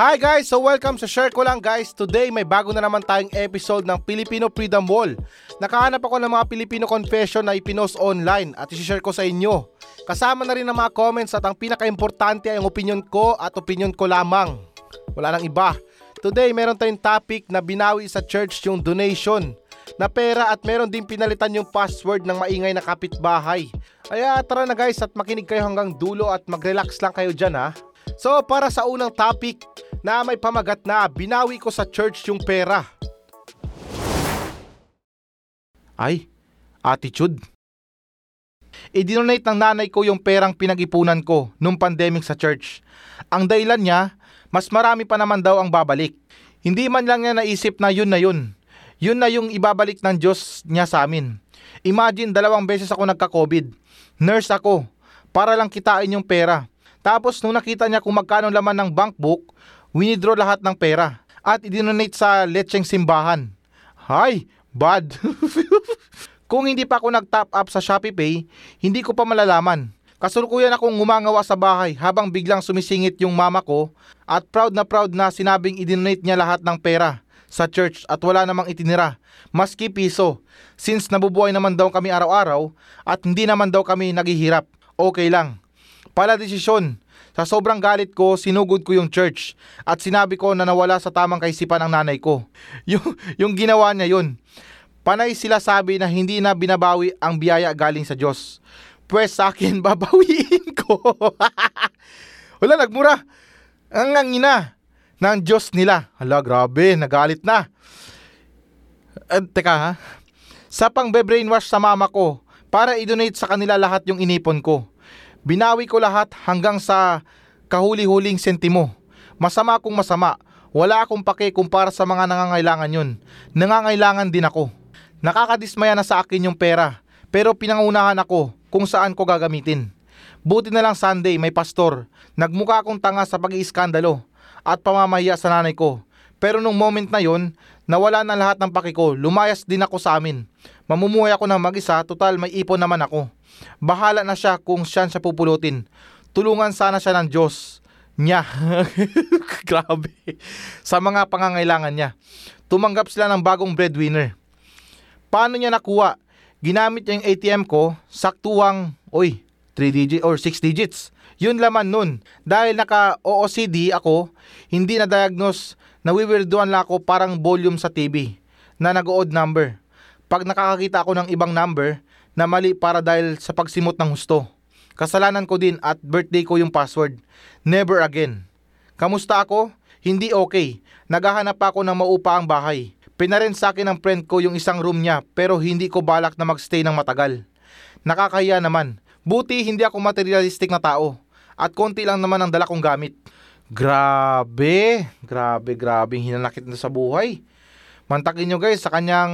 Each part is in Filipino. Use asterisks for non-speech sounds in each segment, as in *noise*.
Hi guys! So welcome sa Share Ko Lang guys. Today may bago na naman tayong episode ng Filipino Freedom Wall. Nakahanap ako ng mga Filipino confession na ipinost online at isi-share ko sa inyo. Kasama na rin ang mga comments at ang pinaka-importante ay ang opinion ko at opinion ko lamang. Wala nang iba. Today meron tayong topic na binawi sa church yung donation na pera at meron din pinalitan yung password ng maingay na kapitbahay. Kaya tara na guys at makinig kayo hanggang dulo at mag-relax lang kayo dyan ha. So para sa unang topic na may pamagat na binawi ko sa church yung pera. Ay, attitude. I-donate ng nanay ko yung perang pinag-ipunan ko nung pandemic sa church. Ang dahilan niya, mas marami pa naman daw ang babalik. Hindi man lang niya naisip na yun na yun. Yun na yung ibabalik ng Diyos niya sa amin. Imagine dalawang beses ako nagka-COVID. Nurse ako. Para lang kitain yung pera. Tapos nung nakita niya kung magkano laman ng bank book, winidraw lahat ng pera at idinonate sa lecheng simbahan. Hay, bad. *laughs* kung hindi pa ako nag-top up sa Shopee Pay, hindi ko pa malalaman. Kasalukuyan akong ngumangawa sa bahay habang biglang sumisingit yung mama ko at proud na proud na sinabing idinonate niya lahat ng pera sa church at wala namang itinira, maski piso. Since nabubuhay naman daw kami araw-araw at hindi naman daw kami naghihirap, okay lang. Pala desisyon. Sa sobrang galit ko, sinugod ko yung church at sinabi ko na nawala sa tamang kaisipan ang nanay ko. *laughs* Yung, yung ginawa niya yun. Panay sila sabi na hindi na binabawi ang biyaya galing sa Diyos. Pwes sa akin, *laughs* babawiin ko. *laughs* Wala, nagmura. Ang angina ng Diyos nila. Hala, grabe, nagalit na. Uh, teka ha, sa pang brainwash sa mama ko para i-donate sa kanila lahat yung inipon ko. Binawi ko lahat hanggang sa kahuli-huling sentimo. Masama kung masama. Wala akong pake kumpara sa mga nangangailangan yun. Nangangailangan din ako. Nakakadismaya na sa akin yung pera. Pero pinangunahan ako kung saan ko gagamitin. Buti na lang Sunday may pastor. Nagmukha akong tanga sa pag-iiskandalo at pamamahiya sa nanay ko. Pero nung moment na yon, nawala na lahat ng paki ko. Lumayas din ako sa amin. Mamumuhay ako ng mag-isa, total may ipon naman ako. Bahala na siya kung siyan siya pupulutin. Tulungan sana siya ng Diyos niya. *laughs* Grabe. Sa mga pangangailangan niya. Tumanggap sila ng bagong breadwinner. Paano niya nakuha? Ginamit niya yung ATM ko, saktuwang, oy, 3 digits or 6 digits. Yun laman nun. Dahil naka-OOCD ako, hindi na-diagnose, nawiwirduan lang ako parang volume sa TV na nag-odd number. Pag nakakakita ako ng ibang number, na mali para dahil sa pagsimot ng husto. Kasalanan ko din at birthday ko yung password. Never again. Kamusta ako? Hindi okay. Naghahanap ako ng maupa ang bahay. Pinarent sa akin ng friend ko yung isang room niya pero hindi ko balak na magstay ng matagal. Nakakahiya naman. Buti hindi ako materialistic na tao. At konti lang naman ang dala kong gamit. Grabe, grabe, grabe hinanakit na sa buhay. Mantakin nyo guys, sa kanyang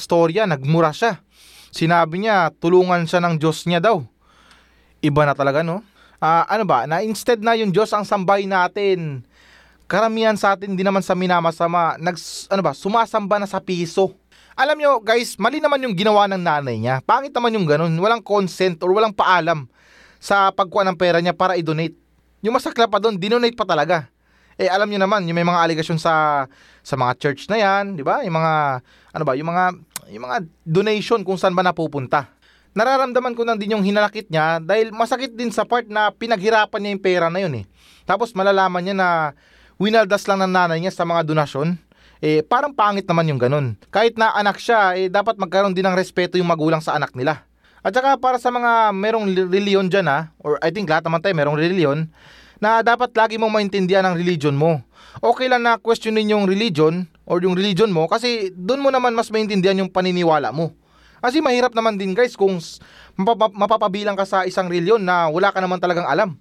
storya, nagmura siya. Sinabi niya, tulungan siya ng Diyos niya daw. Iba na talaga, no? Uh, ano ba, na instead na yung Diyos ang sambay natin, karamihan sa atin, hindi naman sa minamasama, nag, ano ba, sumasamba na sa piso. Alam nyo, guys, mali naman yung ginawa ng nanay niya. Pangit naman yung ganun, walang consent or walang paalam sa pagkuha ng pera niya para i-donate. Yung masakla pa doon, dinonate pa talaga. Eh alam niyo naman, yung may mga allegation sa sa mga church na 'yan, 'di ba? Yung mga ano ba, yung mga yung mga donation kung saan ba napupunta. Nararamdaman ko nang din yung hinalakit niya dahil masakit din sa part na pinaghirapan niya yung pera na yun eh. Tapos malalaman niya na winaldas lang ng nanay niya sa mga donasyon. Eh, parang pangit naman yung ganun. Kahit na anak siya, eh, dapat magkaroon din ng respeto yung magulang sa anak nila. At saka para sa mga merong reliyon dyan ha, or I think lahat naman tayo merong reliyon, na dapat lagi mong maintindihan ang religion mo. Okay lang na questionin yung religion or yung religion mo kasi doon mo naman mas maintindihan yung paniniwala mo. Kasi mahirap naman din guys kung mapapabilang ka sa isang reliyon na wala ka naman talagang alam.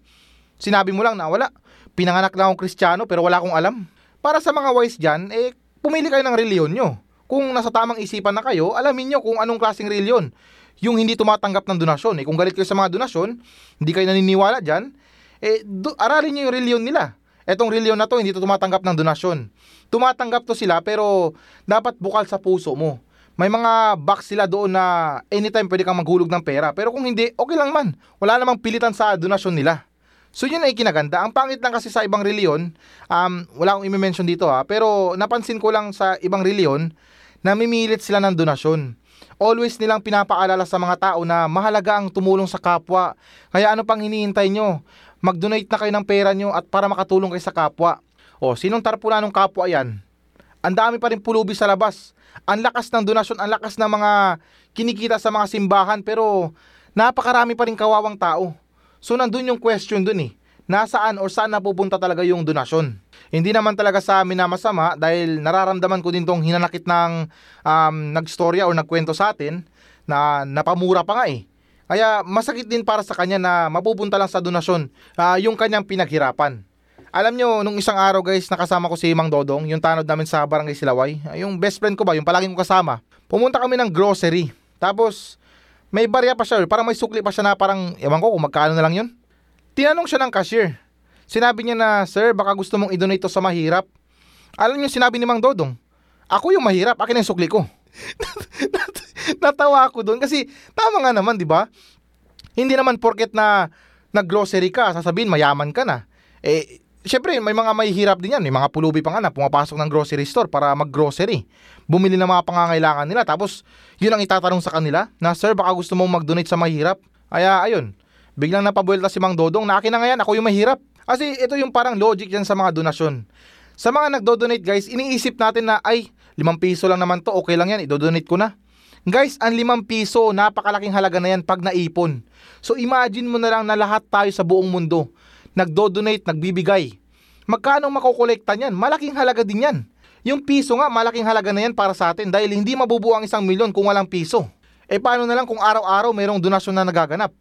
Sinabi mo lang na wala. Pinanganak lang akong kristyano pero wala akong alam. Para sa mga wise dyan, eh, pumili kayo ng reliyon nyo. Kung nasa tamang isipan na kayo, alamin nyo kung anong klaseng reliyon. Yung hindi tumatanggap ng donasyon. Eh, kung galit kayo sa mga donasyon, hindi kayo naniniwala dyan, eh, do, aralin nyo yung reliyon nila. Etong reliyon na to, hindi to tumatanggap ng donasyon tumatanggap to sila pero dapat bukal sa puso mo. May mga box sila doon na anytime pwede kang maghulog ng pera. Pero kung hindi, okay lang man. Wala namang pilitan sa donasyon nila. So yun ay kinaganda. Ang pangit lang kasi sa ibang reliyon, um, wala akong i-mention dito ha, pero napansin ko lang sa ibang reliyon, namimilit sila ng donasyon. Always nilang pinapaalala sa mga tao na mahalaga ang tumulong sa kapwa. Kaya ano pang hinihintay nyo? Mag-donate na kayo ng pera nyo at para makatulong kayo sa kapwa. O, sinong tarpulanong kapwa yan? Ang dami pa rin pulubi sa labas. Ang lakas ng donasyon, ang lakas ng mga kinikita sa mga simbahan pero napakarami pa rin kawawang tao. So nandun yung question dun eh. Nasaan or saan napupunta talaga yung donasyon? Hindi naman talaga sa amin na masama dahil nararamdaman ko din tong hinanakit ng um, nagstorya or nagkwento sa atin na napamura pa nga eh. Kaya masakit din para sa kanya na mapupunta lang sa donasyon uh, yung kanyang pinaghirapan. Alam nyo, nung isang araw guys, nakasama ko si Mang Dodong, yung tanod namin sa Barangay Silaway. Yung best friend ko ba, yung palaging ko kasama. Pumunta kami ng grocery. Tapos, may barya pa siya, parang may sukli pa siya na parang, ewan ko kung magkano na lang yun. Tinanong siya ng cashier. Sinabi niya na, Sir, baka gusto mong i-donate to sa mahirap. Alam niyo sinabi ni Mang Dodong, ako yung mahirap, akin yung sukli ko. *laughs* *laughs* Natawa ako doon kasi tama nga naman, di ba? Hindi naman porket na nag-grocery ka, sasabihin mayaman ka na. Eh, Siyempre, may mga mahihirap din yan. May mga pulubi pa nga na pumapasok ng grocery store para mag-grocery. Bumili ng mga pangangailangan nila. Tapos, yun ang itatanong sa kanila na, Sir, baka gusto mong mag-donate sa mahirap. Kaya, ayun. Biglang napabuelta si Mang Dodong na akin na ngayon, ako yung mahirap. Kasi ito yung parang logic yan sa mga donasyon. Sa mga nagdo-donate guys, iniisip natin na, ay, limang piso lang naman to, okay lang yan, idodonate ko na. Guys, ang limang piso, napakalaking halaga na yan pag naipon. So imagine mo na lang na lahat tayo sa buong mundo nagdo-donate, nagbibigay. Magkano makokolekta niyan? Malaking halaga din yan. Yung piso nga, malaking halaga na yan para sa atin dahil hindi mabubuo ang isang milyon kung walang piso. Eh paano na lang kung araw-araw mayroong donasyon na nagaganap?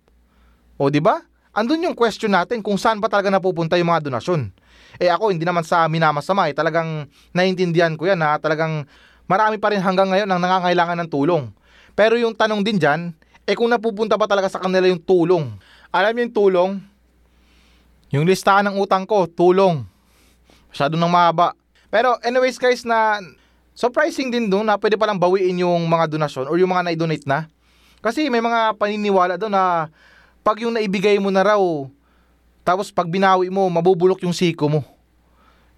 O di ba? Andun yung question natin kung saan ba talaga napupunta yung mga donasyon. Eh ako, hindi naman sa minamasama eh. Talagang naiintindihan ko yan na talagang marami pa rin hanggang ngayon ang nangangailangan ng tulong. Pero yung tanong din dyan, eh kung napupunta ba talaga sa kanila yung tulong? Alam yung tulong, yung listahan ng utang ko, tulong. Masyado nang mahaba. Pero anyways guys na surprising din doon na pwede palang bawiin yung mga donasyon or yung mga na-donate na. Kasi may mga paniniwala doon na pag yung naibigay mo na raw, tapos pag binawi mo, mabubulok yung siko mo.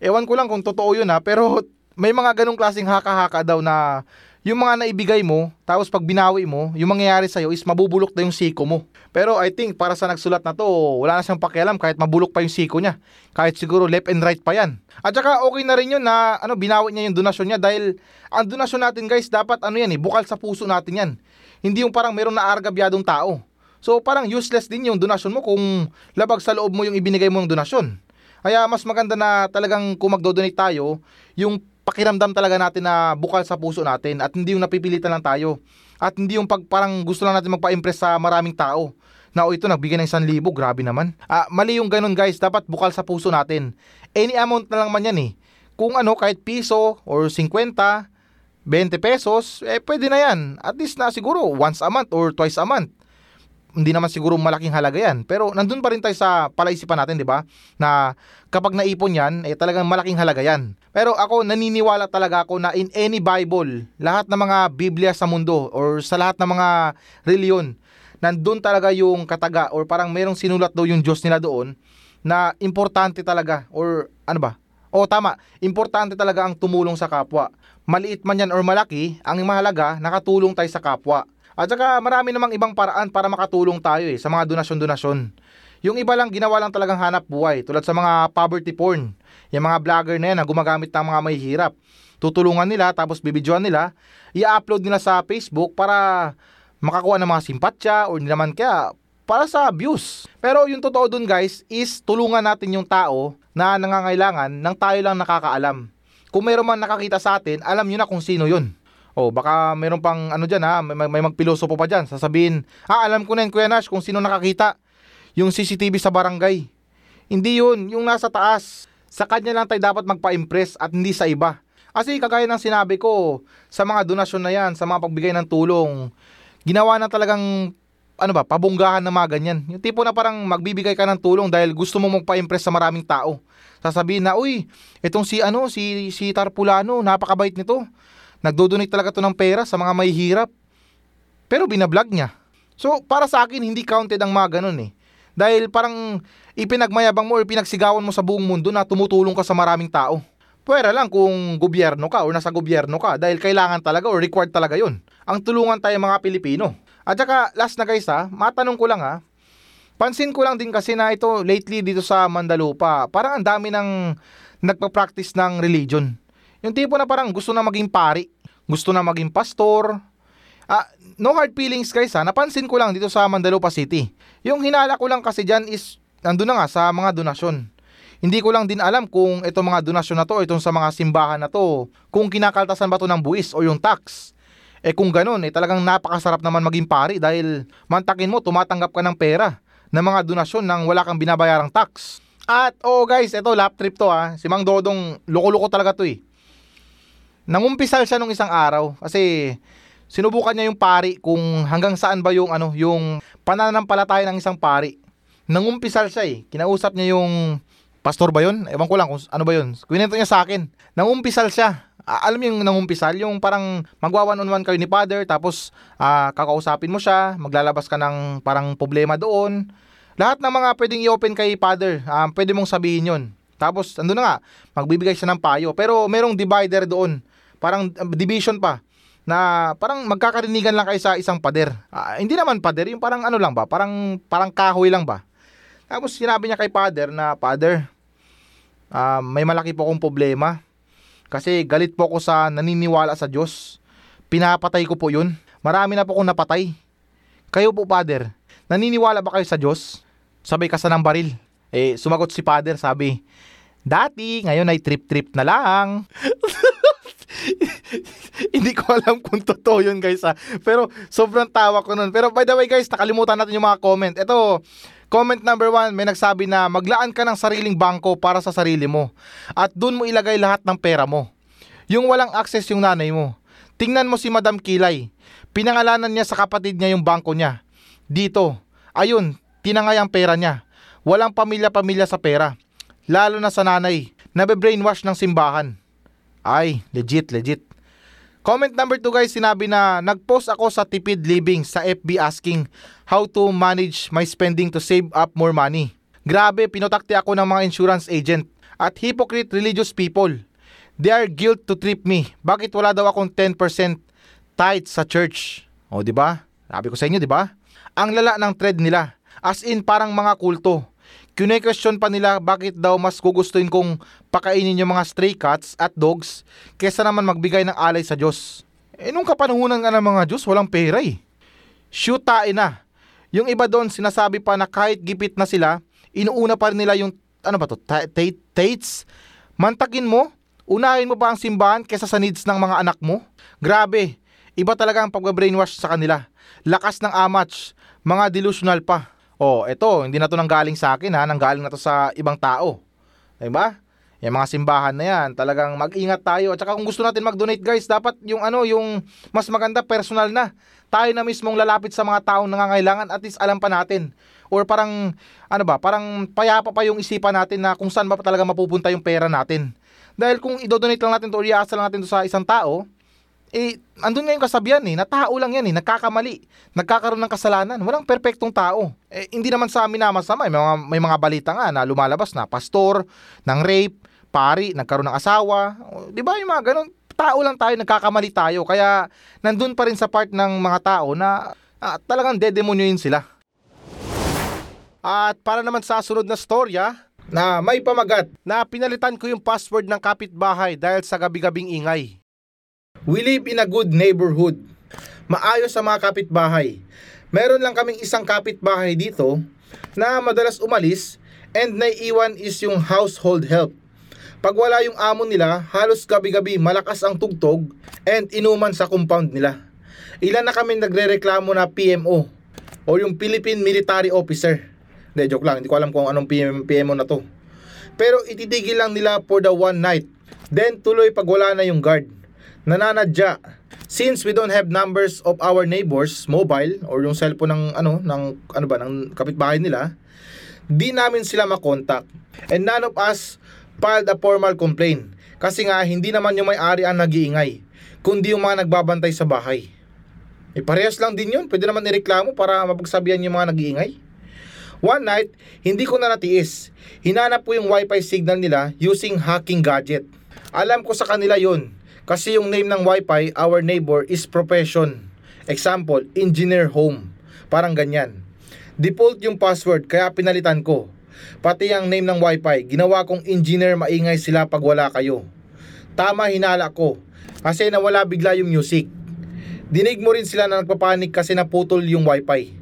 Ewan ko lang kung totoo yun ha, pero may mga ganong klaseng haka-haka daw na yung mga naibigay mo, tapos pag binawi mo, yung mangyayari sa'yo is mabubulok na yung siko mo. Pero I think para sa nagsulat na to, wala na siyang pakialam kahit mabulok pa yung siko niya. Kahit siguro left and right pa yan. At saka okay na rin yun na ano, binawi niya yung donasyon niya dahil ang donasyon natin guys, dapat ano yan eh, bukal sa puso natin yan. Hindi yung parang meron na argabyadong tao. So parang useless din yung donasyon mo kung labag sa loob mo yung ibinigay mo ng donasyon. Kaya mas maganda na talagang kung magdo-donate tayo, yung pakiramdam talaga natin na bukal sa puso natin at hindi yung napipilitan lang tayo. At hindi yung pag parang gusto lang natin magpa-impress sa maraming tao. Na o ito nagbigay ng 1,000, grabe naman. Ah, mali yung ganun guys, dapat bukal sa puso natin. Any amount na lang man yan eh. Kung ano, kahit piso or 50, 20 pesos, eh pwede na yan. At least na siguro once a month or twice a month hindi naman siguro malaking halaga yan. Pero nandun pa rin tayo sa palaisipan natin, di ba? Na kapag naipon yan, eh talagang malaking halaga yan. Pero ako, naniniwala talaga ako na in any Bible, lahat ng mga Biblia sa mundo or sa lahat ng mga reliyon, nandun talaga yung kataga or parang mayroong sinulat daw yung Diyos nila doon na importante talaga or ano ba? O tama, importante talaga ang tumulong sa kapwa. Maliit man yan or malaki, ang mahalaga, nakatulong tayo sa kapwa. At saka marami namang ibang paraan para makatulong tayo eh sa mga donasyon-donasyon. Yung iba lang ginawa lang talagang hanap buhay tulad sa mga poverty porn. Yung mga vlogger na yan na gumagamit ng mga mahihirap. Tutulungan nila tapos bibidyoan nila, i-upload nila sa Facebook para makakuha ng mga simpatya o naman kaya para sa views. Pero yung totoo dun guys is tulungan natin yung tao na nangangailangan nang tayo lang nakakaalam. Kung mayroon man nakakita sa atin, alam nyo na kung sino yun. Oh, baka meron pang ano diyan ha, may, may magpilosopo pa diyan. Sasabihin, "Ah, alam ko na 'yan, Kuya Nash, kung sino nakakita. Yung CCTV sa barangay." Hindi 'yun, yung nasa taas. Sa kanya lang tayo dapat magpa-impress at hindi sa iba. Kasi kagaya ng sinabi ko, sa mga donasyon na 'yan, sa mga pagbigay ng tulong, ginawa na talagang ano ba, pabunggahan na mga ganyan. Yung tipo na parang magbibigay ka ng tulong dahil gusto mo magpa-impress sa maraming tao. Sasabihin na, uy, itong si ano, si, si Tarpulano, napakabait nito Nagdodonate talaga to ng pera sa mga mahihirap. Pero binablog niya. So, para sa akin, hindi counted ang mga ganun eh. Dahil parang ipinagmayabang mo o pinagsigawan mo sa buong mundo na tumutulong ka sa maraming tao. Pwera lang kung gobyerno ka o nasa gobyerno ka dahil kailangan talaga o required talaga yon. Ang tulungan tayo mga Pilipino. At saka last na guys ha, matanong ko lang ha, pansin ko lang din kasi na ito lately dito sa Mandalupa, parang ang dami ng nagpa-practice ng religion. Yung tipo na parang gusto na maging pari, gusto na maging pastor. Ah, no hard feelings guys ha, napansin ko lang dito sa Mandalupa City. Yung hinala ko lang kasi dyan is, nandun na nga sa mga donasyon. Hindi ko lang din alam kung itong mga donasyon na to, itong sa mga simbahan na to, kung kinakaltasan ba to ng buwis o yung tax. Eh kung ganun, eh talagang napakasarap naman maging pari dahil mantakin mo, tumatanggap ka ng pera ng mga donasyon nang wala kang binabayarang tax. At oh guys, ito lap trip to ha. Si Mang Dodong, loko-loko talaga to eh. Nangumpisal siya nung isang araw kasi sinubukan niya yung pari kung hanggang saan ba yung ano, yung pananampalataya ng isang pari. Nangumpisal siya eh. Kinausap niya yung pastor ba yun? Ewan ko lang kung ano ba yun. Kwento niya sa akin. Nangumpisal siya. Ah, alam mo yung nangumpisal, yung parang magwa one on one kayo ni father tapos ah, kakausapin mo siya, maglalabas ka ng parang problema doon. Lahat ng mga pwedeng i-open kay father, ah, pwede mong sabihin yon. Tapos, ando na nga, magbibigay siya ng payo. Pero merong divider doon. Parang ah, division pa na parang magkakarinigan lang kayo sa isang pader. Ah, hindi naman pader, yung parang ano lang ba, parang parang kahoy lang ba. Tapos sinabi niya kay father na, Father, ah, may malaki po akong problema. Kasi galit po ako sa naniniwala sa Diyos. Pinapatay ko po yun. Marami na po akong napatay. Kayo po, Father, naniniwala ba kayo sa Diyos? Sabay ka sa ng baril. Eh, sumagot si Father, sabi, Dati, ngayon ay trip-trip na lang. *laughs* *laughs* Hindi ko alam kung totoo yun guys ha. Pero sobrang tawa ko nun. Pero by the way guys, nakalimutan natin yung mga comment. Ito, comment number one, may nagsabi na maglaan ka ng sariling bangko para sa sarili mo. At dun mo ilagay lahat ng pera mo. Yung walang access yung nanay mo. Tingnan mo si Madam Kilay. Pinangalanan niya sa kapatid niya yung bangko niya. Dito. Ayun, tinangay ang pera niya. Walang pamilya-pamilya sa pera. Lalo na sa nanay. Nabe-brainwash ng simbahan. Ay, legit, legit. Comment number 2 guys, sinabi na nag-post ako sa Tipid Living sa FB asking how to manage my spending to save up more money. Grabe, pinotakti ako ng mga insurance agent at hypocrite religious people. They are guilt to trip me. Bakit wala daw akong 10% tithe sa church? O, di ba? Sabi ko sa inyo, di ba? Ang lala ng thread nila. As in parang mga kulto. Kine-question pa nila bakit daw mas gugustuhin kong pakainin yung mga stray cats at dogs kesa naman magbigay ng alay sa Diyos. Eh nung kapanahunan nga ng mga Diyos, walang pera eh. Shoot tae na. Yung iba doon sinasabi pa na kahit gipit na sila, inuuna pa rin nila yung, ano ba to, ta- ta- tates? Mantakin mo? Unahin mo ba ang simbahan kesa sa needs ng mga anak mo? Grabe, iba talaga ang pag-brainwash sa kanila. Lakas ng amach, mga delusional pa. Oh, eto, hindi na to nanggaling sa akin ha, nanggaling na to sa ibang tao. Diba? Yung mga simbahan na yan, talagang mag-ingat tayo. At saka kung gusto natin mag-donate guys, dapat yung ano, yung mas maganda personal na. Tayo na mismong lalapit sa mga taong nangangailangan at least alam pa natin. Or parang, ano ba, parang payapa pa yung isipan natin na kung saan ba talaga mapupunta yung pera natin. Dahil kung idodonate lang natin to o iasa lang natin to sa isang tao, eh, andun nga yung kasabihan eh, na tao lang yan eh, nagkakamali, nagkakaroon ng kasalanan, walang perpektong tao. Eh, hindi naman sa amin na masama, may mga, may mga balita nga na lumalabas na pastor, ng rape, pari, nagkaroon ng asawa, di ba yung mga ganun, tao lang tayo, nagkakamali tayo, kaya nandun pa rin sa part ng mga tao na ah, talagang dedemonyoin sila. At para naman sa sunod na storya, na may pamagat na pinalitan ko yung password ng kapitbahay dahil sa gabi-gabing ingay. We live in a good neighborhood. Maayos sa mga kapitbahay. Meron lang kaming isang kapitbahay dito na madalas umalis and naiiwan is yung household help. Pag wala yung amo nila, halos gabi-gabi malakas ang tugtog and inuman sa compound nila. Ilan na kami nagrereklamo na PMO o yung Philippine Military Officer. Hindi, joke lang. Hindi ko alam kung anong PM, PMO na to. Pero ititigil lang nila for the one night. Then tuloy pag wala na yung guard nananadya. Since we don't have numbers of our neighbors mobile or yung cellphone ng ano ng ano ba ng kapitbahay nila di namin sila makontak. And none of us filed a formal complaint. Kasi nga hindi naman yung may-ari ang nag-iingay kundi yung mga nagbabantay sa bahay. Eh parehas lang din yun. Pwede naman ireklamo para mapagsabihan yung mga nag-iingay. One night, hindi ko na natiis. Hinanap ko yung wifi signal nila using hacking gadget. Alam ko sa kanila yon kasi yung name ng wifi, our neighbor, is profession. Example, engineer home. Parang ganyan. Default yung password kaya pinalitan ko. Pati ang name ng wifi, ginawa kong engineer maingay sila pag wala kayo. Tama hinala ko kasi nawala bigla yung music. Dinig mo rin sila na nagpapanik kasi naputol yung wifi.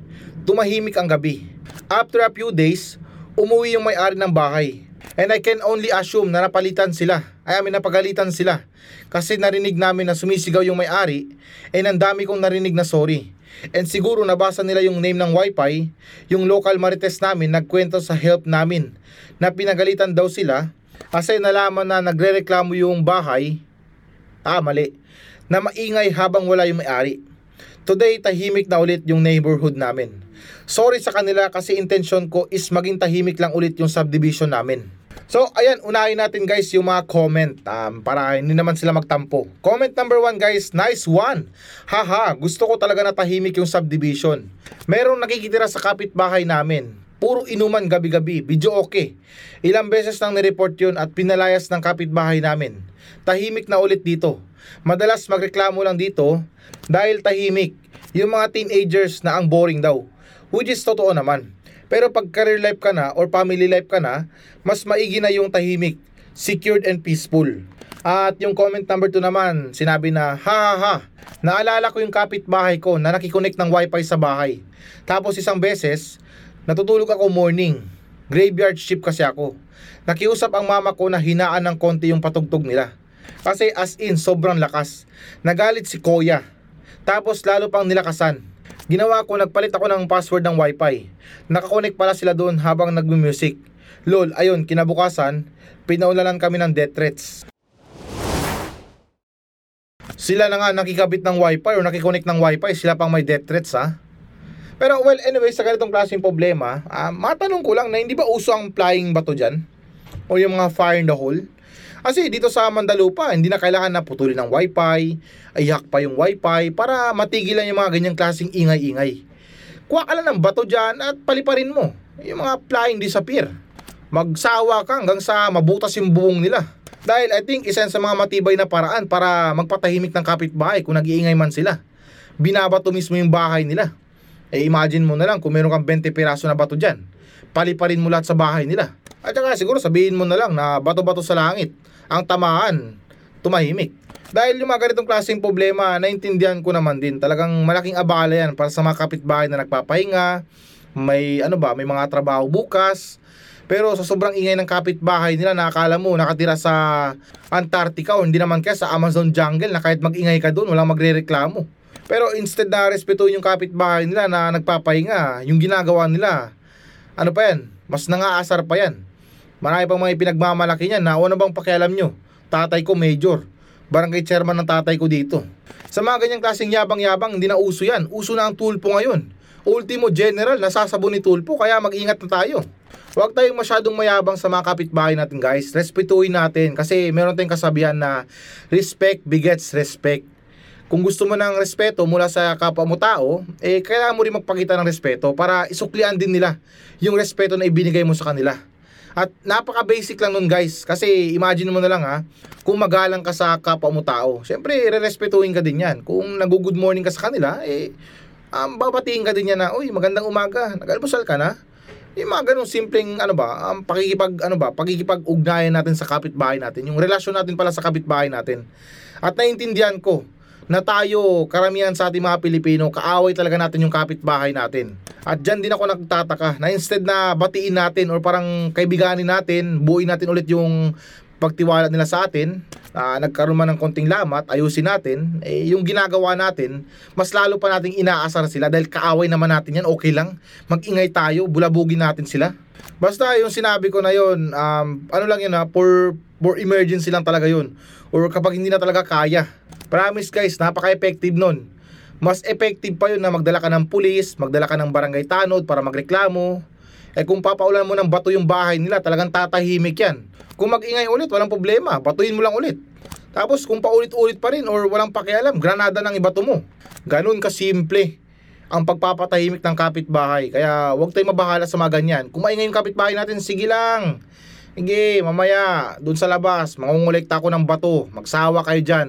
Tumahimik ang gabi. After a few days, umuwi yung may-ari ng bahay. And I can only assume na napalitan sila. Ay, amin napagalitan sila. Kasi narinig namin na sumisigaw yung may-ari, and ang dami kong narinig na sorry. And siguro nabasa nila yung name ng wifi, yung local marites namin nagkwento sa help namin na pinagalitan daw sila kasi nalaman na nagrereklamo yung bahay, ah mali, na maingay habang wala yung may-ari. Today, tahimik na ulit yung neighborhood namin. Sorry sa kanila kasi intention ko is maging tahimik lang ulit yung subdivision namin. So, ayan, unahin natin guys yung mga comment um, para hindi naman sila magtampo. Comment number one guys, nice one. Haha, gusto ko talaga na tahimik yung subdivision. Merong nakikitira sa kapitbahay namin. Puro inuman gabi-gabi, video okay. Ilang beses nang nireport yun at pinalayas ng kapitbahay namin. Tahimik na ulit dito. Madalas magreklamo lang dito dahil tahimik. Yung mga teenagers na ang boring daw. Which is totoo naman. Pero pag career life ka na or family life ka na, mas maigi na yung tahimik, secured and peaceful. At yung comment number 2 naman, sinabi na, ha ha ha, naalala ko yung kapitbahay ko na nakikonek ng wifi sa bahay. Tapos isang beses, natutulog ako morning. Graveyard shift kasi ako. Nakiusap ang mama ko na hinaan ng konti yung patugtog nila. Kasi as in, sobrang lakas. Nagalit si Koya. Tapos lalo pang nilakasan. Ginawa ko, nagpalit ako ng password ng wifi. Nakakonek pala sila doon habang nagmu-music. Lol, ayun, kinabukasan, pinaulalan kami ng death threats. Sila na nga nakikabit ng wifi or nakikonek ng wifi, sila pang may death threats ha. Pero well, anyway, sa ganitong klaseng problema, uh, matanong ko lang na hindi ba uso ang flying bato dyan? O yung mga fire in the hole? Kasi dito sa Mandalupa, hindi na kailangan na putulin ng wifi, ayak pa yung wifi para matigilan yung mga ganyang klaseng ingay-ingay. Kuha ka lang ng bato dyan at paliparin mo. Yung mga flying disappear. Magsawa ka hanggang sa mabutas yung buong nila. Dahil I think isa sa mga matibay na paraan para magpatahimik ng kapitbahay kung nag-iingay man sila. Binabato mismo yung bahay nila. Eh imagine mo na lang kung meron kang 20 piraso na bato dyan. Paliparin mo lahat sa bahay nila. At saka siguro sabihin mo na lang na bato-bato sa langit ang tamaan, tumahimik. Dahil yung mga ganitong klaseng problema, naintindihan ko naman din. Talagang malaking abala yan para sa mga kapitbahay na nagpapahinga, may ano ba, may mga trabaho bukas. Pero sa sobrang ingay ng kapitbahay nila, nakakala mo nakatira sa Antarctica o hindi naman kaya sa Amazon jungle na kahit magingay ka doon, walang magrereklamo. Pero instead na respetuhin yung kapitbahay nila na nagpapahinga, yung ginagawa nila, ano pa yan, mas nangaasar pa yan. Marami pang mga pinagmamalaki niyan na ano bang pakialam nyo? Tatay ko major. Barangay chairman ng tatay ko dito. Sa mga ganyang klaseng yabang-yabang, hindi na uso yan. Uso na ang tulpo ngayon. Ultimo general, nasasabon ni tulpo, kaya mag-ingat na tayo. Huwag tayong masyadong mayabang sa mga kapitbahay natin guys. Respetuhin natin kasi meron tayong kasabihan na respect begets respect. Kung gusto mo ng respeto mula sa kapwa mo tao, eh kailangan mo rin magpakita ng respeto para isuklian din nila yung respeto na ibinigay mo sa kanila. At napaka-basic lang nun guys. Kasi imagine mo na lang ha, kung magalang ka sa kapwa mo tao, syempre re-respetuhin ka din yan. Kung nag-good morning ka sa kanila, eh, um, babatiin ka din yan na, uy, magandang umaga, nag-almusal ka na? Yung mga ganong simpleng ano ba, um, pakikipag ano ba, pakikipag-ugnayan natin sa kapitbahay natin, yung relasyon natin pala sa kapitbahay natin. At naiintindihan ko na tayo, karamihan sa ating mga Pilipino, kaaway talaga natin yung kapitbahay natin. At dyan din ako nagtataka na instead na batiin natin or parang kaibiganin natin, buuin natin ulit yung pagtiwala nila sa atin, uh, nagkaroon man ng konting lamat, ayusin natin, eh, yung ginagawa natin, mas lalo pa nating inaasar sila dahil kaaway naman natin yan, okay lang. Magingay tayo, bulabugin natin sila. Basta yung sinabi ko na yun, um, ano lang yun ha, for, for emergency lang talaga yun. Or kapag hindi na talaga kaya. Promise guys, napaka-effective nun mas effective pa yun na magdala ka ng pulis, magdala ka ng barangay tanod para magreklamo. Eh kung papaulan mo ng bato yung bahay nila, talagang tatahimik yan. Kung magingay ulit, walang problema, batuin mo lang ulit. Tapos kung paulit-ulit pa rin or walang pakialam, granada ng ibato mo. Ganun kasimple ang pagpapatahimik ng kapitbahay. Kaya huwag tayong mabahala sa mga ganyan. Kung maingay yung kapitbahay natin, sige lang. Sige, mamaya, dun sa labas, mangungulekta ako ng bato. Magsawa kayo dyan.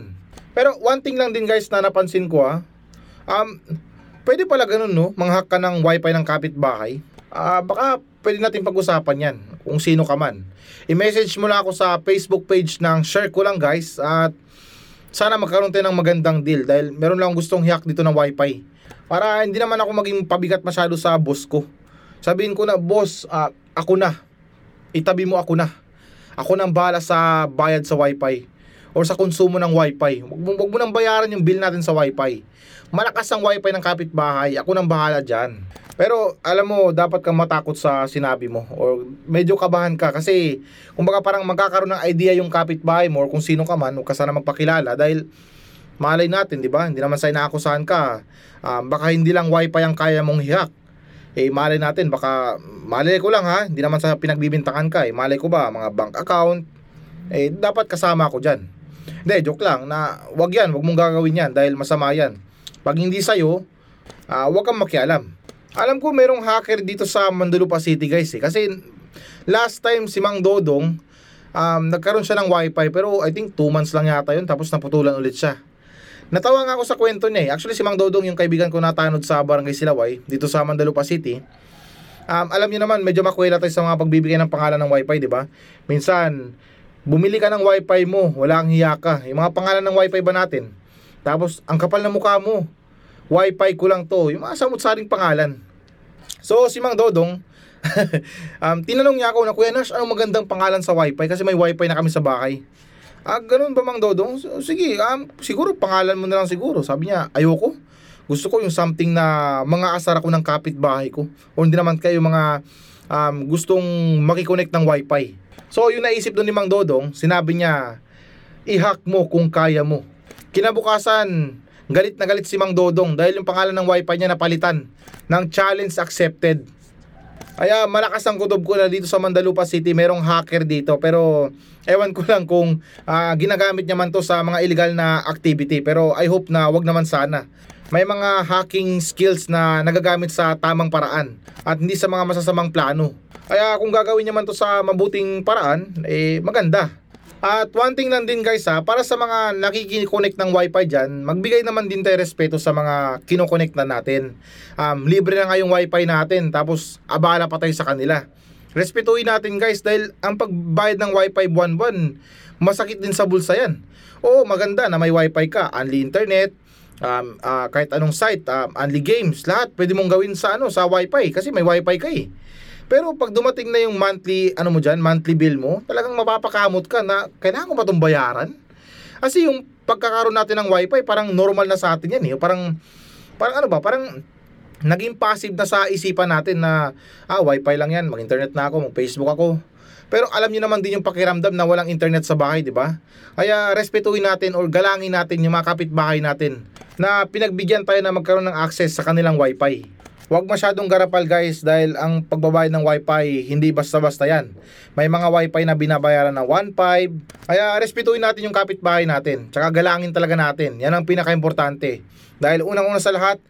Pero one thing lang din guys na napansin ko ah. Um, pwede pala ganun no, manghack ka ng wifi ng kapitbahay. Ah, baka pwede natin pag-usapan yan kung sino ka man. I-message mo lang ako sa Facebook page ng share ko lang guys at sana magkaroon tayo ng magandang deal dahil meron lang gustong hack dito ng wifi. Para hindi naman ako maging pabigat masyado sa boss ko. Sabihin ko na, boss, ah, ako na. Itabi mo ako na. Ako nang bahala sa bayad sa wifi or sa konsumo ng wifi. Huwag mo, mo nang bayaran yung bill natin sa wifi. Malakas ang wifi ng kapitbahay. Ako nang bahala dyan. Pero alam mo, dapat kang matakot sa sinabi mo or medyo kabahan ka kasi kumbaga parang magkakaroon ng idea yung kapitbahay mo or kung sino ka man, huwag ka sana magpakilala dahil malay natin, di ba? Hindi naman sa inaakusahan ka. Um, baka hindi lang wifi ang kaya mong hihack. Eh, malay natin, baka, malay ko lang ha, hindi naman sa pinagbibintangan ka eh. Malay ko ba, mga bank account, eh, dapat kasama ako dyan. Hindi, joke lang, na wag yan, wag mong gagawin yan dahil masama yan. Pag hindi sa'yo, uh, wag kang makialam. Alam ko merong hacker dito sa Mandalupa City guys eh. Kasi last time si Mang Dodong, um, nagkaroon siya ng wifi pero I think 2 months lang yata yun tapos naputulan ulit siya. Natawa nga ako sa kwento niya eh. Actually si Mang Dodong yung kaibigan ko natanod sa Barangay Silaway dito sa Mandalupa City. Um, alam niyo naman medyo makwela tayo sa mga pagbibigay ng pangalan ng wifi, di ba? Minsan, bumili ka ng wifi mo, wala kang hiya ka. Yung mga pangalan ng wifi ba natin? Tapos, ang kapal ng mukha mo, wifi ko lang to. Yung mga samut-saring pangalan. So, si Mang Dodong, *laughs* um, tinanong niya ako na, Kuya Nash, anong magandang pangalan sa wifi? Kasi may wifi na kami sa bahay. Ah, ganun ba Mang Dodong? Sige, um, siguro pangalan mo na lang siguro. Sabi niya, ayoko. Gusto ko yung something na mga asar ako ng kapitbahay ko. O hindi naman kayo mga um, gustong makikonnect ng wifi. So, yung naisip doon ni Mang Dodong, sinabi niya, i-hack mo kung kaya mo. Kinabukasan, galit na galit si Mang Dodong dahil yung pangalan ng wifi niya napalitan ng challenge accepted. Kaya malakas ang kutob ko na dito sa Mandalupa City, merong hacker dito pero ewan ko lang kung uh, ginagamit niya man to sa mga illegal na activity pero I hope na wag naman sana. May mga hacking skills na nagagamit sa tamang paraan at hindi sa mga masasamang plano. Kaya kung gagawin niya man to sa mabuting paraan, eh maganda. At one thing lang din guys ha, para sa mga nakikiconnect ng wifi dyan, magbigay naman din tayo respeto sa mga kinoconnect na natin. Um, libre na nga yung wifi natin, tapos abala pa tayo sa kanila. Respetuhin natin guys dahil ang pagbayad ng wifi buwan-buwan, masakit din sa bulsa yan. Oo, maganda na may wifi ka, only internet, um, uh, kahit anong site, um, only games, lahat pwede mong gawin sa ano sa wifi kasi may wifi ka eh. Pero pag dumating na yung monthly, ano mo dyan, monthly bill mo, talagang mapapakamot ka na kailangan ko ba itong bayaran? Kasi yung pagkakaroon natin ng wifi, parang normal na sa atin yan eh. Parang, parang ano ba, parang naging passive na sa isipan natin na, ah, wifi lang yan, mag-internet na ako, mag-Facebook ako. Pero alam niyo naman din yung pakiramdam na walang internet sa bahay, di ba? Kaya respetuhin natin or galangin natin yung mga kapitbahay natin na pinagbigyan tayo na magkaroon ng access sa kanilang wifi. Huwag masyadong garapal guys dahil ang pagbabayad ng wifi hindi basta-basta yan. May mga wifi na binabayaran ng 1.5. Kaya respetuhin natin yung kapitbahay natin. Tsaka galangin talaga natin. Yan ang pinaka-importante. Dahil unang-una sa lahat,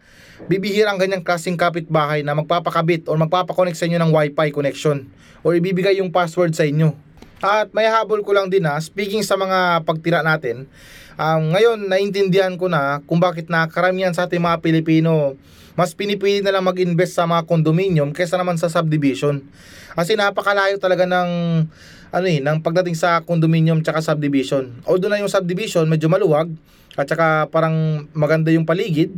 bibihira ang ganyang klaseng kapitbahay na magpapakabit o magpapakonect sa inyo ng wifi connection o ibibigay yung password sa inyo. At may habol ko lang din ha, speaking sa mga pagtira natin, um, ngayon naintindihan ko na kung bakit na karamihan sa ating mga Pilipino mas pinipili na lang mag-invest sa mga condominium kaysa naman sa subdivision. Kasi napakalayo talaga ng ano eh, ng pagdating sa condominium tsaka subdivision. Although na yung subdivision medyo maluwag at tsaka parang maganda yung paligid,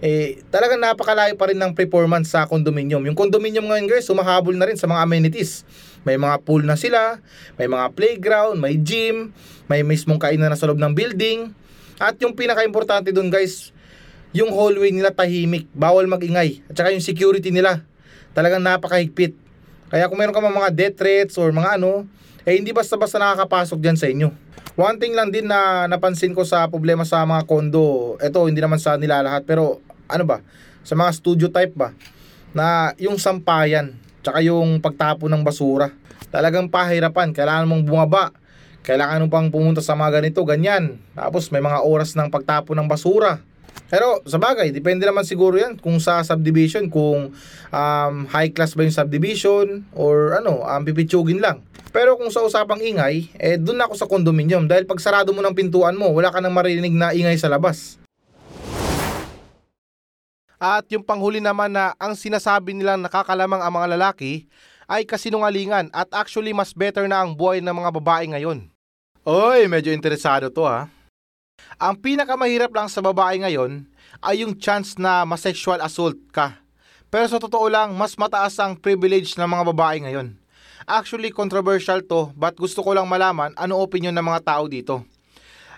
eh talagang napakalayo pa rin ng performance sa condominium. Yung condominium ngayon guys, sumahabol na rin sa mga amenities. May mga pool na sila, may mga playground, may gym, may mismong kainan na sa loob ng building. At yung pinaka-importante dun guys, yung hallway nila tahimik, bawal magingay. At saka yung security nila, talagang napakahigpit. Kaya kung meron ka mga death threats or mga ano, eh hindi basta-basta nakakapasok dyan sa inyo. One thing lang din na napansin ko sa problema sa mga kondo, eto hindi naman sa nila lahat, pero ano ba, sa mga studio type ba, na yung sampayan, tsaka yung pagtapo ng basura, talagang pahirapan, kailangan mong bumaba, kailangan mo pang pumunta sa mga ganito, ganyan. Tapos may mga oras ng pagtapo ng basura. Pero sa bagay, depende naman siguro yan kung sa subdivision, kung um, high class ba yung subdivision or ano, um, pipitsugin lang. Pero kung sa usapang ingay, eh doon ako sa condominium dahil pag sarado mo ng pintuan mo, wala ka nang marinig na ingay sa labas. At yung panghuli naman na ang sinasabi nilang nakakalamang ang mga lalaki ay kasinungalingan at actually mas better na ang buhay ng mga babae ngayon. Oy, medyo interesado to ha. Ang pinakamahirap lang sa babae ngayon ay yung chance na ma-sexual assault ka. Pero sa totoo lang, mas mataas ang privilege ng mga babae ngayon. Actually, controversial to, but gusto ko lang malaman ano opinion ng mga tao dito.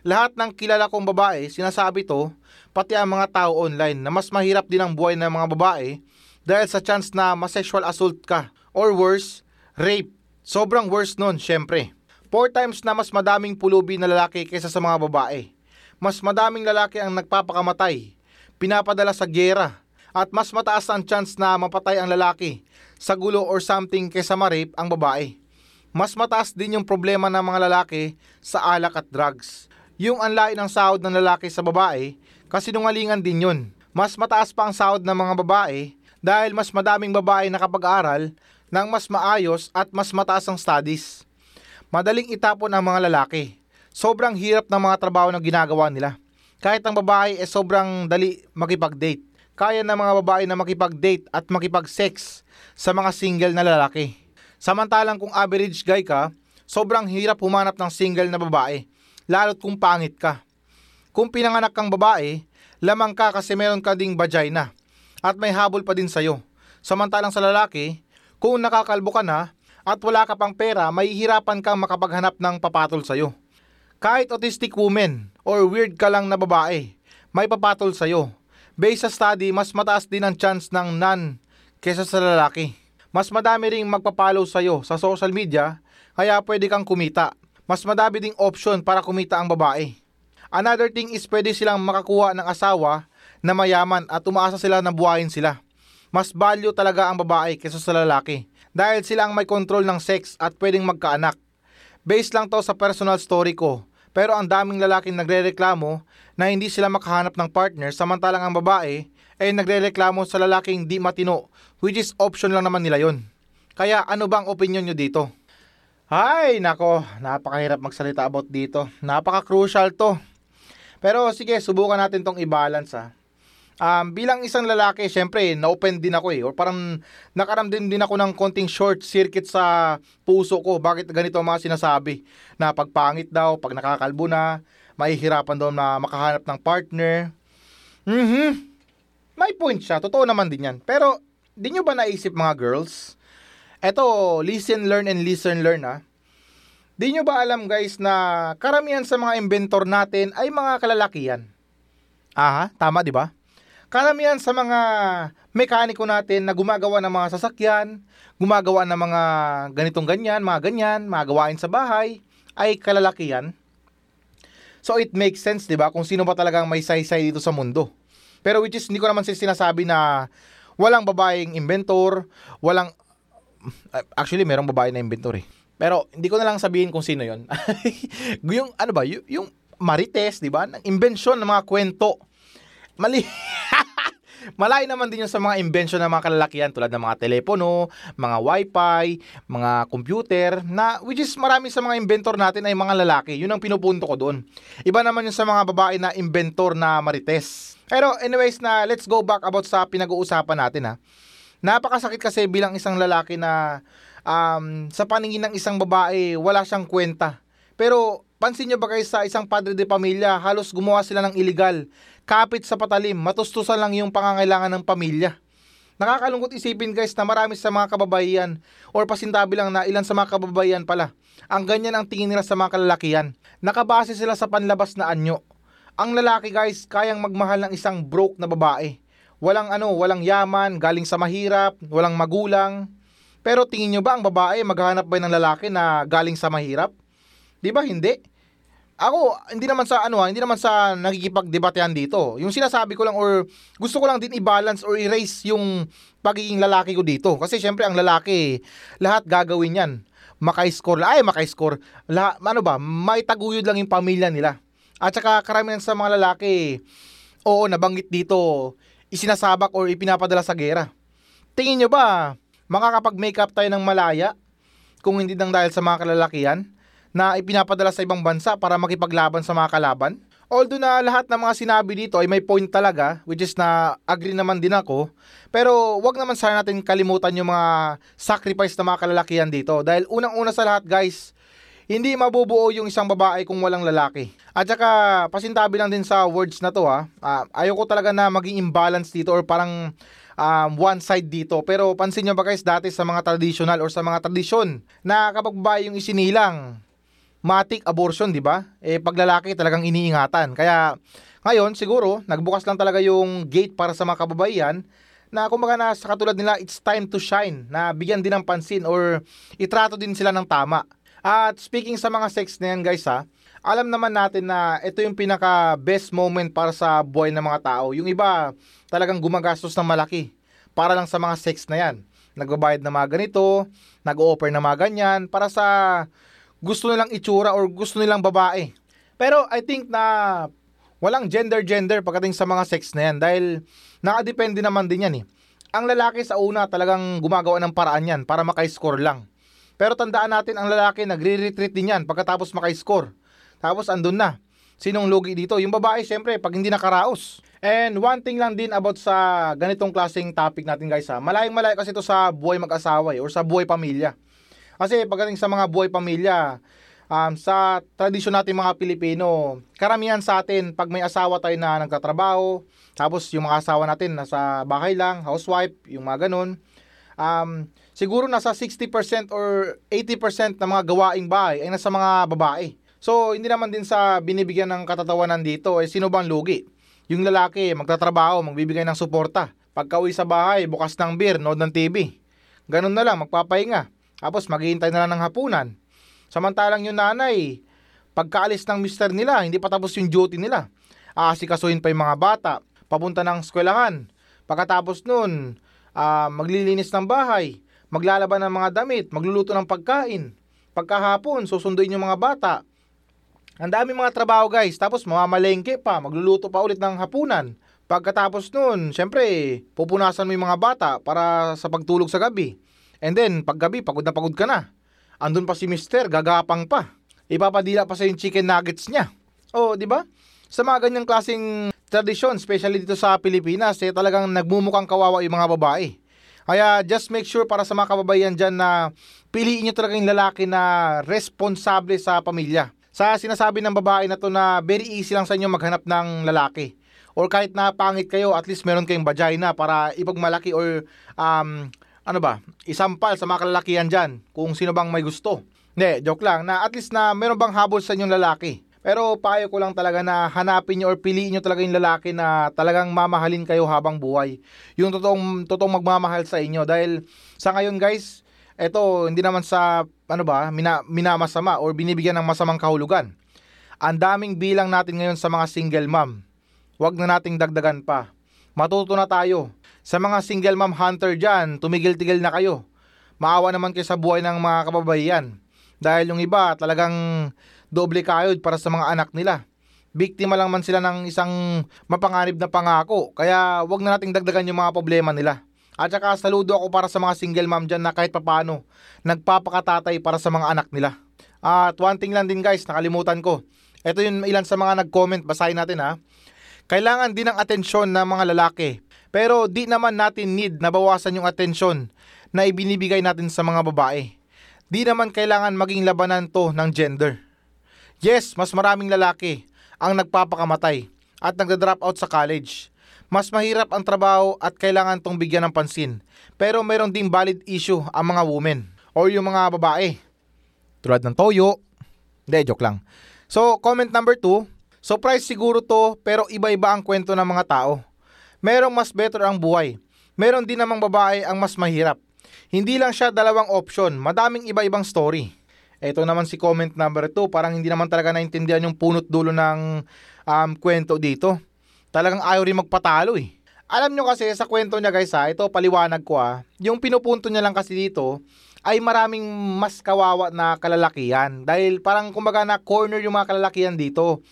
Lahat ng kilala kong babae, sinasabi to, pati ang mga tao online na mas mahirap din ang buhay ng mga babae dahil sa chance na ma-sexual assault ka or worse, rape. Sobrang worse nun, syempre. Four times na mas madaming pulubi na lalaki kaysa sa mga babae. Mas madaming lalaki ang nagpapakamatay, pinapadala sa gera, at mas mataas ang chance na mapatay ang lalaki sa gulo or something kaysa ma-rape ang babae. Mas mataas din yung problema ng mga lalaki sa alak at drugs. Yung anlay ng sahod ng lalaki sa babae, kasi nungalingan din yun. Mas mataas pa ang sahod ng mga babae dahil mas madaming babae nakapag-aral ng mas maayos at mas mataas ang studies. Madaling itapon ang mga lalaki. Sobrang hirap ng mga trabaho na ginagawa nila. Kahit ang babae ay sobrang dali makipag-date. Kaya ng mga babae na makipag-date at makipag-sex sa mga single na lalaki. Samantalang kung average guy ka, sobrang hirap humanap ng single na babae, lalo't kung pangit ka. Kung pinanganak kang babae, lamang ka kasi meron ka ding vagina at may habol pa din sa'yo. Samantalang sa lalaki, kung nakakalbo ka na at wala ka pang pera, mahihirapan kang makapaghanap ng papatol sa'yo. Kahit autistic woman or weird ka lang na babae, may papatol sa'yo. Based sa study, mas mataas din ang chance ng non kesa sa lalaki. Mas madami ring magpapalo sa'yo sa social media, kaya pwede kang kumita. Mas madami ding option para kumita ang babae. Another thing is pwede silang makakuha ng asawa na mayaman at umaasa sila na buhayin sila. Mas value talaga ang babae kesa sa lalaki dahil sila ang may control ng sex at pwedeng magkaanak. Based lang to sa personal story ko pero ang daming lalaking nagrereklamo na hindi sila makahanap ng partner samantalang ang babae ay nagrereklamo sa lalaking di matino which is option lang naman nila yon. Kaya ano bang opinion nyo dito? Ay, nako, napakahirap magsalita about dito. Napaka-crucial to. Pero sige, subukan natin tong i-balance ha. Um, bilang isang lalaki, syempre, na-open din ako eh. Or parang nakaramdam din ako ng konting short circuit sa puso ko. Bakit ganito ang mga sinasabi? Na pagpangit daw, pag nakakalbo na, mahihirapan daw na makahanap ng partner. Mhm. May point siya. Totoo naman din yan. Pero, di nyo ba naisip mga girls? Eto, listen, learn, and listen, learn ha. Di nyo ba alam guys na karamihan sa mga inventor natin ay mga kalalakihan? Aha, tama di ba? Karamihan sa mga mekaniko natin na gumagawa ng mga sasakyan, gumagawa ng mga ganitong ganyan, mga ganyan, mga gawain sa bahay, ay kalalakihan. So it makes sense, di ba, kung sino ba talagang may saysay dito sa mundo. Pero which is, hindi ko naman sinasabi na walang babaeng inventor, walang, actually, merong babae na inventor eh. Pero hindi ko na lang sabihin kung sino yon. *laughs* yung ano ba, yung, yung marites, 'di ba? Ng invention ng mga kwento. Mali. *laughs* Malay naman din yun sa mga invention ng mga kalalakihan tulad ng mga telepono, mga wifi, mga computer, na which is marami sa mga inventor natin ay mga lalaki. Yun ang pinupunto ko doon. Iba naman yun sa mga babae na inventor na marites. Pero anyways na let's go back about sa pinag-uusapan natin ha. Napakasakit kasi bilang isang lalaki na um, sa paningin ng isang babae, wala siyang kwenta. Pero pansin nyo ba guys sa isang padre de pamilya, halos gumawa sila ng illegal. Kapit sa patalim, matustusan lang yung pangangailangan ng pamilya. Nakakalungkot isipin guys na marami sa mga kababaihan or pasintabi lang na ilan sa mga kababaihan pala. Ang ganyan ang tingin nila sa mga kalalakihan. Nakabase sila sa panlabas na anyo. Ang lalaki guys, kayang magmahal ng isang broke na babae. Walang ano, walang yaman, galing sa mahirap, walang magulang. Pero tingin nyo ba ang babae maghanap ba ng lalaki na galing sa mahirap? Di ba hindi? Ako, hindi naman sa ano, hindi naman sa nagkikipagdebatehan dito. Yung sinasabi ko lang or gusto ko lang din i-balance or erase yung pagiging lalaki ko dito. Kasi syempre ang lalaki, lahat gagawin yan. Maka-score, ay maka-score. Lahat, ano ba, may taguyod lang yung pamilya nila. At saka karamihan sa mga lalaki, Oo, nabanggit dito, isinasabak or ipinapadala sa gera. Tingin nyo ba, makakapag-makeup tayo ng malaya kung hindi nang dahil sa mga kalalakihan na ipinapadala sa ibang bansa para makipaglaban sa mga kalaban? Although na lahat ng mga sinabi dito ay may point talaga, which is na agree naman din ako, pero wag naman sana natin kalimutan yung mga sacrifice na mga kalalakihan dito. Dahil unang-una sa lahat guys, hindi mabubuo yung isang babae kung walang lalaki. At saka, pasintabi lang din sa words na to ha. Uh, ayoko talaga na maging imbalance dito or parang um, one side dito. Pero pansin nyo ba guys, dati sa mga traditional or sa mga tradisyon na kapag babae yung isinilang, matik abortion, di ba? Eh, pag lalaki talagang iniingatan. Kaya, ngayon, siguro, nagbukas lang talaga yung gate para sa mga kababaihan na kumbaga na sa katulad nila, it's time to shine, na bigyan din ng pansin or itrato din sila ng tama. At speaking sa mga sex na yan guys ha, alam naman natin na ito yung pinaka best moment para sa buhay ng mga tao. Yung iba talagang gumagastos ng malaki para lang sa mga sex na yan. Nagbabayad na mga ganito, nag-offer na mga ganyan para sa gusto nilang itsura or gusto nilang babae. Pero I think na walang gender-gender pagdating sa mga sex na yan dahil nakadepende naman din yan eh. Ang lalaki sa una talagang gumagawa ng paraan yan para maka-score lang. Pero tandaan natin ang lalaki nagre-retreat din yan pagkatapos maka-score. Tapos andun na. Sinong lugi dito? Yung babae syempre pag hindi nakaraos. And one thing lang din about sa ganitong klaseng topic natin guys ha. Malayang malayo kasi ito sa buhay mag-asawa or sa buhay pamilya. Kasi pagdating sa mga buhay pamilya, um, sa tradisyon natin mga Pilipino, karamihan sa atin pag may asawa tayo na nagtatrabaho, tapos yung mga asawa natin nasa bahay lang, housewife, yung mga ganun, um, siguro nasa 60% or 80% ng mga gawaing bahay ay nasa mga babae. So, hindi naman din sa binibigyan ng katatawanan dito, eh, sino bang lugi? Yung lalaki, magtatrabaho, magbibigay ng suporta. Pagka uwi sa bahay, bukas ng beer, nood ng TV. Ganun na lang, magpapahinga. Tapos maghihintay na lang ng hapunan. Samantalang yung nanay, pagkaalis ng mister nila, hindi pa tapos yung duty nila. Aasikasuhin pa yung mga bata, papunta ng eskwelahan. Pagkatapos nun, uh, maglilinis ng bahay, maglalaban ng mga damit, magluluto ng pagkain. Pagkahapon, susunduin yung mga bata. Ang dami mga trabaho guys, tapos mamamalengke pa, magluluto pa ulit ng hapunan. Pagkatapos nun, syempre, pupunasan mo yung mga bata para sa pagtulog sa gabi. And then, paggabi, pagod na pagod ka na. Andun pa si mister, gagapang pa. Ipapadila pa sa yung chicken nuggets niya. Oh, di ba? Sa mga ganyang klaseng tradisyon, especially dito sa Pilipinas, eh, talagang nagmumukhang kawawa yung mga babae. Kaya just make sure para sa mga kababayan dyan na piliin nyo talaga yung lalaki na responsable sa pamilya. Sa sinasabi ng babae na to na very easy lang sa inyo maghanap ng lalaki. Or kahit na pangit kayo, at least meron kayong vagina para ipagmalaki or um, ano ba, isampal sa mga kalalakihan dyan kung sino bang may gusto. Hindi, joke lang, na at least na meron bang habol sa inyong lalaki. Pero payo ko lang talaga na hanapin nyo or piliin nyo talaga yung lalaki na talagang mamahalin kayo habang buhay. Yung totoong, totoong magmamahal sa inyo. Dahil sa ngayon guys, eto hindi naman sa ano ba, mina, minamasama or binibigyan ng masamang kahulugan. Ang daming bilang natin ngayon sa mga single mom. Huwag na nating dagdagan pa. Matuto na tayo. Sa mga single mom hunter dyan, tumigil-tigil na kayo. Maawa naman kayo sa buhay ng mga kababayan. Dahil yung iba talagang doble kayod para sa mga anak nila. Biktima lang man sila ng isang mapanganib na pangako, kaya wag na nating dagdagan yung mga problema nila. At saka saludo ako para sa mga single mom dyan na kahit papano, nagpapakatatay para sa mga anak nila. At one thing lang din guys, nakalimutan ko. Ito yung ilan sa mga nag-comment, basahin natin ha. Kailangan din ng atensyon ng mga lalaki. Pero di naman natin need na bawasan yung atensyon na ibinibigay natin sa mga babae. Di naman kailangan maging labanan to ng gender. Yes, mas maraming lalaki ang nagpapakamatay at nagda-drop out sa college. Mas mahirap ang trabaho at kailangan tong bigyan ng pansin. Pero meron ding valid issue ang mga women or yung mga babae. Tulad ng toyo. Hindi, joke lang. So, comment number 2. Surprise siguro to pero iba-iba ang kwento ng mga tao. Merong mas better ang buhay. Meron din namang babae ang mas mahirap. Hindi lang siya dalawang option, madaming iba-ibang story. Ito naman si comment number 2, parang hindi naman talaga naintindihan yung punot dulo ng um, kwento dito. Talagang ayaw rin magpatalo eh. Alam nyo kasi sa kwento niya guys ha, ito paliwanag ko ha, yung pinupunto niya lang kasi dito ay maraming mas kawawa na kalalakihan. Dahil parang kumbaga na corner yung mga kalalakihan dito.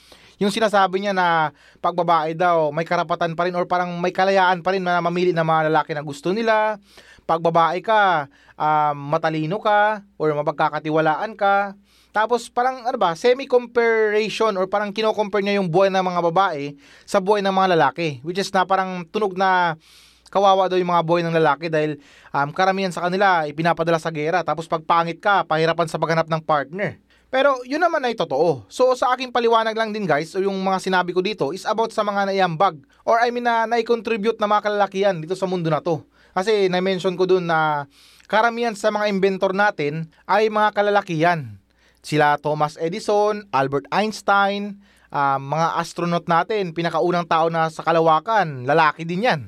Yung sinasabi niya na pag babae daw, may karapatan pa rin or parang may kalayaan pa rin na mamili ng mga lalaki na gusto nila. Pag babae ka, um, matalino ka or mapagkakatiwalaan ka. Tapos parang ano ba, semi-comparison or parang kino-compare niya yung buhay ng mga babae sa buhay ng mga lalaki. Which is na parang tunog na kawawa daw yung mga buhay ng lalaki dahil um, karamihan sa kanila ipinapadala sa gera. Tapos pag pangit ka, pahirapan sa paghanap ng partner. Pero yun naman ay totoo. So sa aking paliwanag lang din guys, yung mga sinabi ko dito is about sa mga naiambag or I mean na nai-contribute na mga kalalakihan dito sa mundo na to. Kasi na-mention ko dun na karamihan sa mga inventor natin ay mga kalalakihan. Sila Thomas Edison, Albert Einstein, uh, mga astronaut natin, pinakaunang tao na sa kalawakan, lalaki din yan.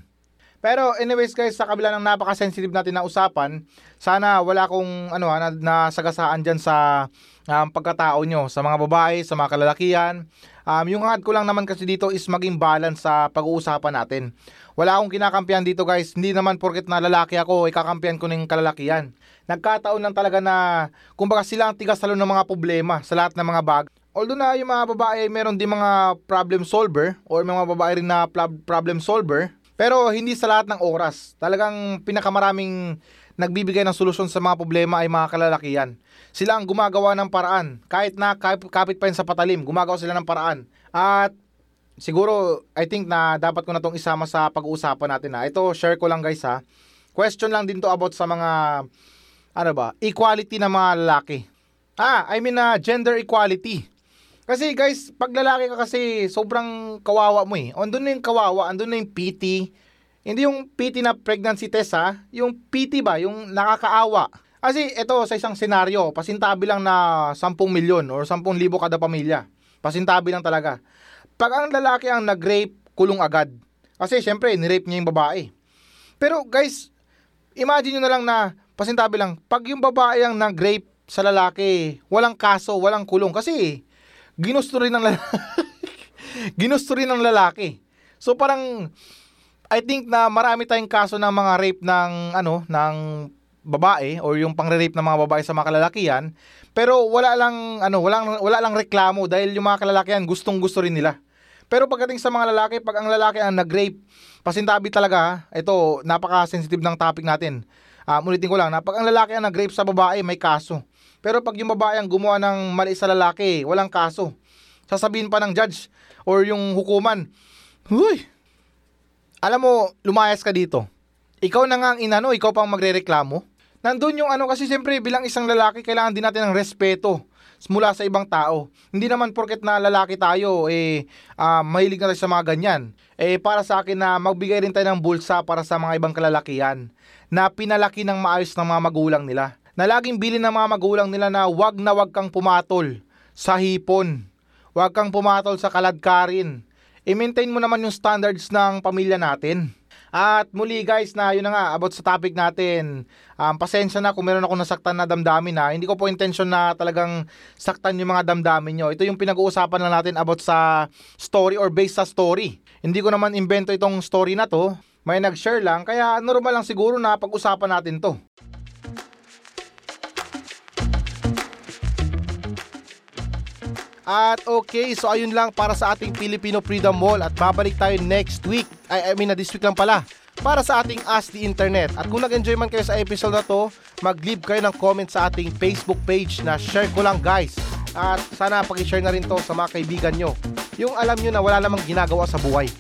Pero anyways guys, sa kabila ng napaka-sensitive natin na usapan, sana wala kong ano, na, nasagasaan dyan sa um, pagkatao nyo, sa mga babae, sa mga kalalakihan. Um, yung hangad ko lang naman kasi dito is maging balance sa pag-uusapan natin. Wala akong kinakampihan dito guys, hindi naman porket na lalaki ako, ikakampihan ko ng kalalakihan. Nagkataon lang talaga na, kumbaga sila ang tigas ng mga problema sa lahat ng mga bag. Although na yung mga babae meron din mga problem solver or mga babae rin na problem solver, pero hindi sa lahat ng oras. Talagang pinakamaraming nagbibigay ng solusyon sa mga problema ay mga kalalakihan. Sila ang gumagawa ng paraan. Kahit na kapit pa yun sa patalim, gumagawa sila ng paraan. At siguro, I think na dapat ko na itong isama sa pag-uusapan natin ha. Ito, share ko lang guys ha. Question lang din to about sa mga, ano ba, equality ng mga lalaki. Ah, I mean na uh, gender equality. Kasi guys, pag lalaki ka kasi sobrang kawawa mo eh. Andun na yung kawawa, andun na yung pity. Hindi yung pity na pregnancy test ha, yung pity ba, yung nakakaawa. Kasi ito sa isang senaryo, pasintabi lang na 10 milyon or 10,000 kada pamilya. Pasintabi lang talaga. Pag ang lalaki ang nag-rape, kulong agad. Kasi syempre, ni-rape niya yung babae. Pero guys, imagine nyo na lang na, pasintabi lang, pag yung babae ang nag-rape sa lalaki, walang kaso, walang kulong. Kasi ginusto rin ng lalaki. *laughs* ginusto rin ng lalaki. So parang I think na marami tayong kaso ng mga rape ng ano ng babae or yung pangre-rape ng mga babae sa mga kalalakihan pero wala lang ano wala wala lang reklamo dahil yung mga kalalakihan gustong-gusto rin nila. Pero pagdating sa mga lalaki, pag ang lalaki ang nag-rape, pasintabi talaga, ito napaka-sensitive ng topic natin. Um, ulitin ko lang, na pag ang lalaki ang nag-rape sa babae, may kaso. Pero pag yung babae ang gumawa ng mali sa lalaki, walang kaso. Sasabihin pa ng judge or yung hukuman, Huy, alam mo, lumayas ka dito. Ikaw na nga ang inano, ikaw pang magrereklamo. Nandun yung ano kasi siyempre bilang isang lalaki, kailangan din natin ng respeto mula sa ibang tao. Hindi naman porket na lalaki tayo, eh, uh, mahilig na tayo sa mga ganyan. Eh, para sa akin na magbigay rin tayo ng bulsa para sa mga ibang kalalakihan na pinalaki ng maayos ng mga magulang nila na laging bilin ng mga magulang nila na wag na wag kang pumatol sa hipon. Wag kang pumatol sa kaladkarin. I-maintain mo naman yung standards ng pamilya natin. At muli guys na yun na nga about sa topic natin. Um, pasensya na kung meron ako nasaktan na damdamin na. Hindi ko po intention na talagang saktan yung mga damdamin nyo. Ito yung pinag-uusapan na natin about sa story or based sa story. Hindi ko naman invento itong story na to. May nag-share lang kaya normal lang siguro na pag-usapan natin to. At okay, so ayun lang para sa ating Filipino Freedom Mall at babalik tayo next week. I, I mean na this week lang pala para sa ating Ask the Internet. At kung nag-enjoy man kayo sa episode na to, mag-leave kayo ng comment sa ating Facebook page na share ko lang guys. At sana pag-share na rin to sa mga kaibigan nyo. Yung alam nyo na wala namang ginagawa sa buhay.